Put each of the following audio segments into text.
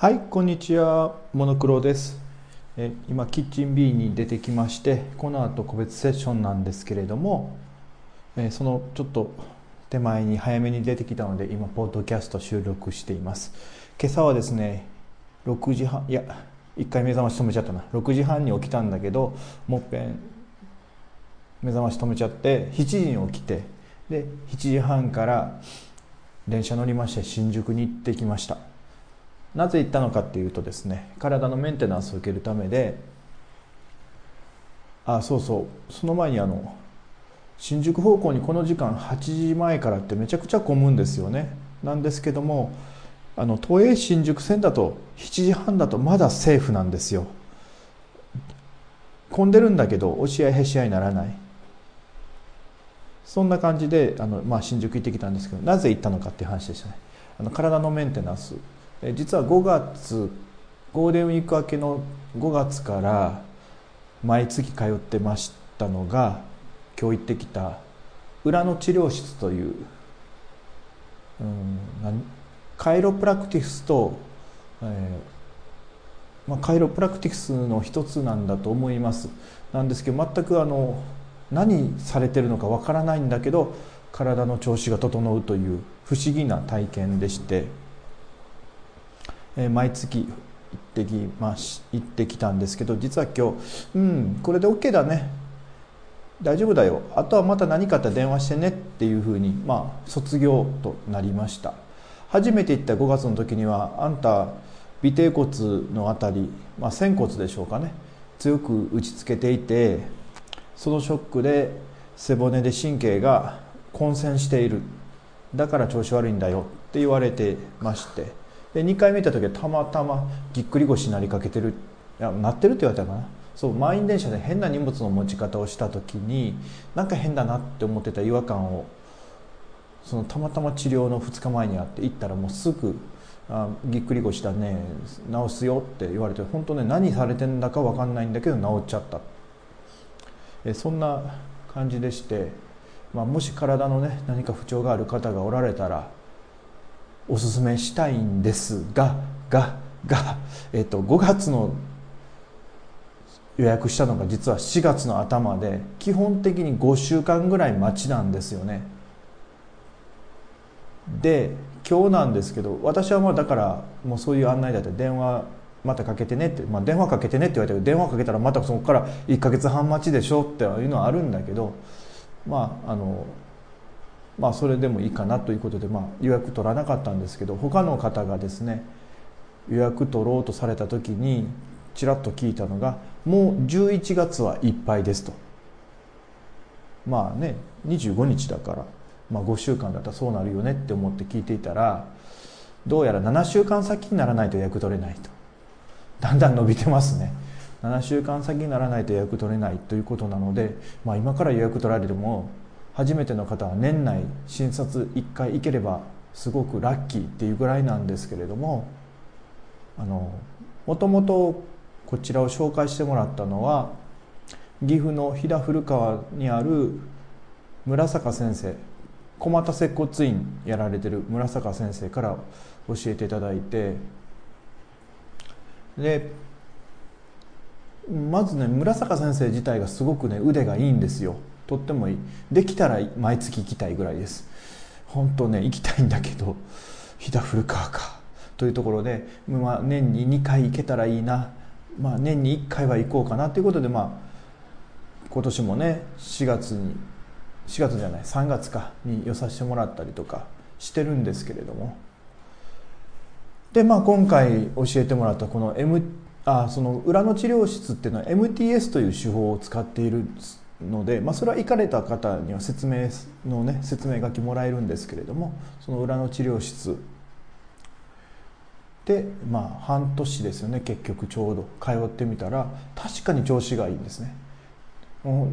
はいこんにちは。モノクロです。え今キッチン B に出てきましてこの後個別セッションなんですけれどもえそのちょっと手前に早めに出てきたので今ポッドキャスト収録しています。今朝はですね6時半いや1回目覚まし止めちゃったな。6時半に起きたんだけどもっぺん目覚まし止めちゃって7時に起きてで7時半から電車乗りまして新宿に行ってきました。なぜ行ったのかっていうとですね体のメンテナンスを受けるためであそうそうその前にあの新宿方向にこの時間8時前からってめちゃくちゃ混むんですよね。なんですけどもあの都営新宿線だと7時半だとまだセーフなんですよ。混んでるんだけど押し合いへし合いにならない。そんな感じであの、まあ、新宿行ってきたんですけどなぜ行ったのかっていう話でしたね。あの体のメンテナンス。実は5月ゴールデンウィーク明けの5月から毎月通ってましたのが今日行ってきた裏の治療室という、うん、カイロプラクティスと、えーまあ、カイロプラクティスの一つなんだと思いますなんですけど全くあの何されてるのかわからないんだけど体の調子が整うという不思議な体験でして。え毎月行ってきまし行ってきたんですけど実は今日うんこれで OK だね。大丈夫だよ。あとはまた何かあったら電話してねっていうふうにまあ卒業となりました。初めて行った5月の時にはあんた尾てい骨のあたり、まあ、仙骨でしょうかね。強く打ちつけていてそのショックで背骨で神経が混戦している。だから調子悪いんだよって言われてまして。で2回目行った時はたまたまぎっくり腰になりかけてるいやなってるって言われたかな。そう満員電車で変な荷物の持ち方をした時になんか変だなって思ってた違和感をそのたまたま治療の2日前にあって行ったらもうすぐあぎっくり腰だね治すよって言われて本当ね何されてんだか分かんないんだけど治っちゃった。えそんな感じでして、まあ、もし体のね何か不調がある方がおられたらおすすめしたいんですががが、えっと、5月の予約したのが実は4月の頭で基本的に5週間ぐらい待ちなんですよね。で今日なんですけど私はまあだからもうそういう案内だって電話またかけてねって、まあ、電話かけてねって言われたけど電話かけたらまたそこから1か月半待ちでしょっていうのはあるんだけどまああのまあ、それでもいいかなということで、まあ、予約取らなかったんですけど他の方がですね予約取ろうとされた時にちらっと聞いたのがもう11月はいっぱいですと。まあね25日だから、まあ、5週間だったらそうなるよねって思って聞いていたらどうやら7週間先にならないと予約取れないと。だんだん伸びてますね。7週間先にならないと予約取れないということなので、まあ、今から予約取られても初めての方は年内診察1回行ければすごくラッキーっていうぐらいなんですけれどもあのもともとこちらを紹介してもらったのは岐阜の飛騨古川にある村坂先生小俣接骨院やられてる村坂先生から教えていただいてでまずね村坂先生自体がすごくね腕がいいんですよ。とってもいい。できたら毎月行きたいぐらいです。本当ね行きたいんだけど飛騨古川かというところで、まあ、年に2回行けたらいいな、まあ、年に1回は行こうかなということでまあ今年もね4月に4月じゃない3月かに寄させてもらったりとかしてるんですけれども。でまあ今回教えてもらったこの M あその裏の治療室っていうのは MTS という手法を使っているので、まあ、それは行かれた方には説明のね説明書きもらえるんですけれどもその裏の治療室でまあ半年ですよね結局ちょうど。通ってみたら確かに調子がいいんですね。今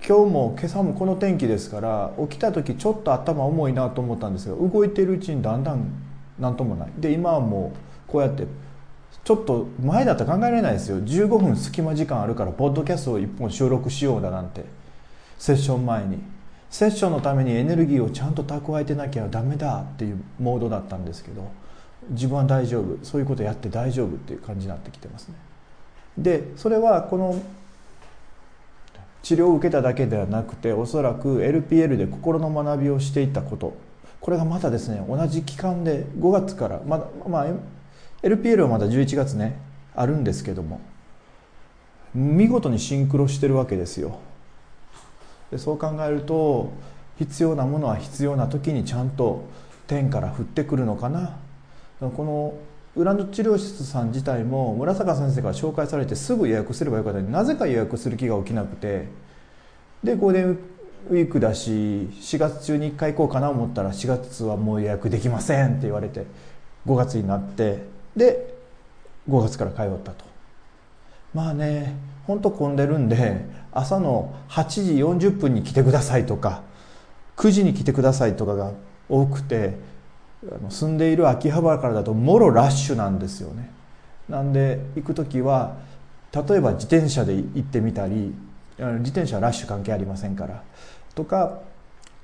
日も今朝もこの天気ですから起きた時ちょっと頭重いなと思ったんですが動いているうちにだんだん何ともない。で今はもうこうやってちょっと前だったら考えられないですよ。15分隙間時間あるからポッドキャストを1本収録しようだなんて。セッション前に。セッションのためにエネルギーをちゃんと蓄えてなきゃダメだっていうモードだったんですけど自分は大丈夫。そういうことやって大丈夫っていう感じになってきてますね。でそれはこの治療を受けただけではなくておそらく LPL で心の学びをしていたこと。これがまたですね同じ期間で5月からまだまあ LPL はまだ11月ねあるんですけども見事にシンクロしてるわけですよ。でそう考えると必要なものは必要な時にちゃんと天から降ってくるのかな。この裏の治療室さん自体も村坂先生から紹介されてすぐ予約すればよかったのになぜか予約する気が起きなくて。でゴールデンウィークだし4月中に1回行こうかな思ったら4月はもう予約できませんって言われて5月になってで5月から通ったと。まあね本当混んでるんで朝の8時40分に来てくださいとか9時に来てくださいとかが多くて住んでいる秋葉原からだともろラッシュなんですよね。なんで行く時は例えば自転車で行ってみたり自転車はラッシュ関係ありませんからとか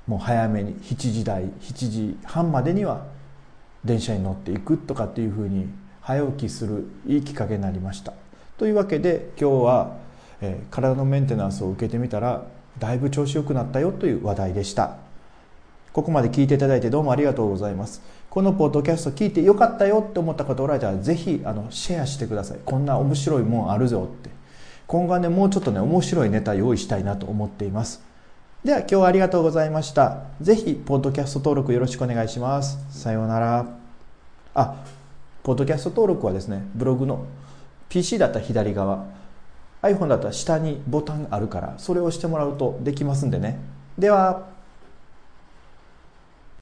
もう早めに7時台7時半までには電車に乗っていくとかっていうふうに早起きするいいきっかけになりました。というわけで今日は、えー、体のメンテナンスを受けてみたらだいぶ調子良くなったよという話題でした。ここまで聞いていただいてどうもありがとうございます。このポッドキャスト聞いてよかったよって思った方おられたらぜひあのシェアしてください。こんな面白いもんあるぞって。今後はねもうちょっとね面白いネタ用意したいなと思っています。では今日はありがとうございました。ぜひポッドキャスト登録よろしくお願いします。さようなら。あポッドキャスト登録はですねブログの PC だったら左側 iPhone だったら下にボタンあるからそれを押してもらうとできますんでね。では。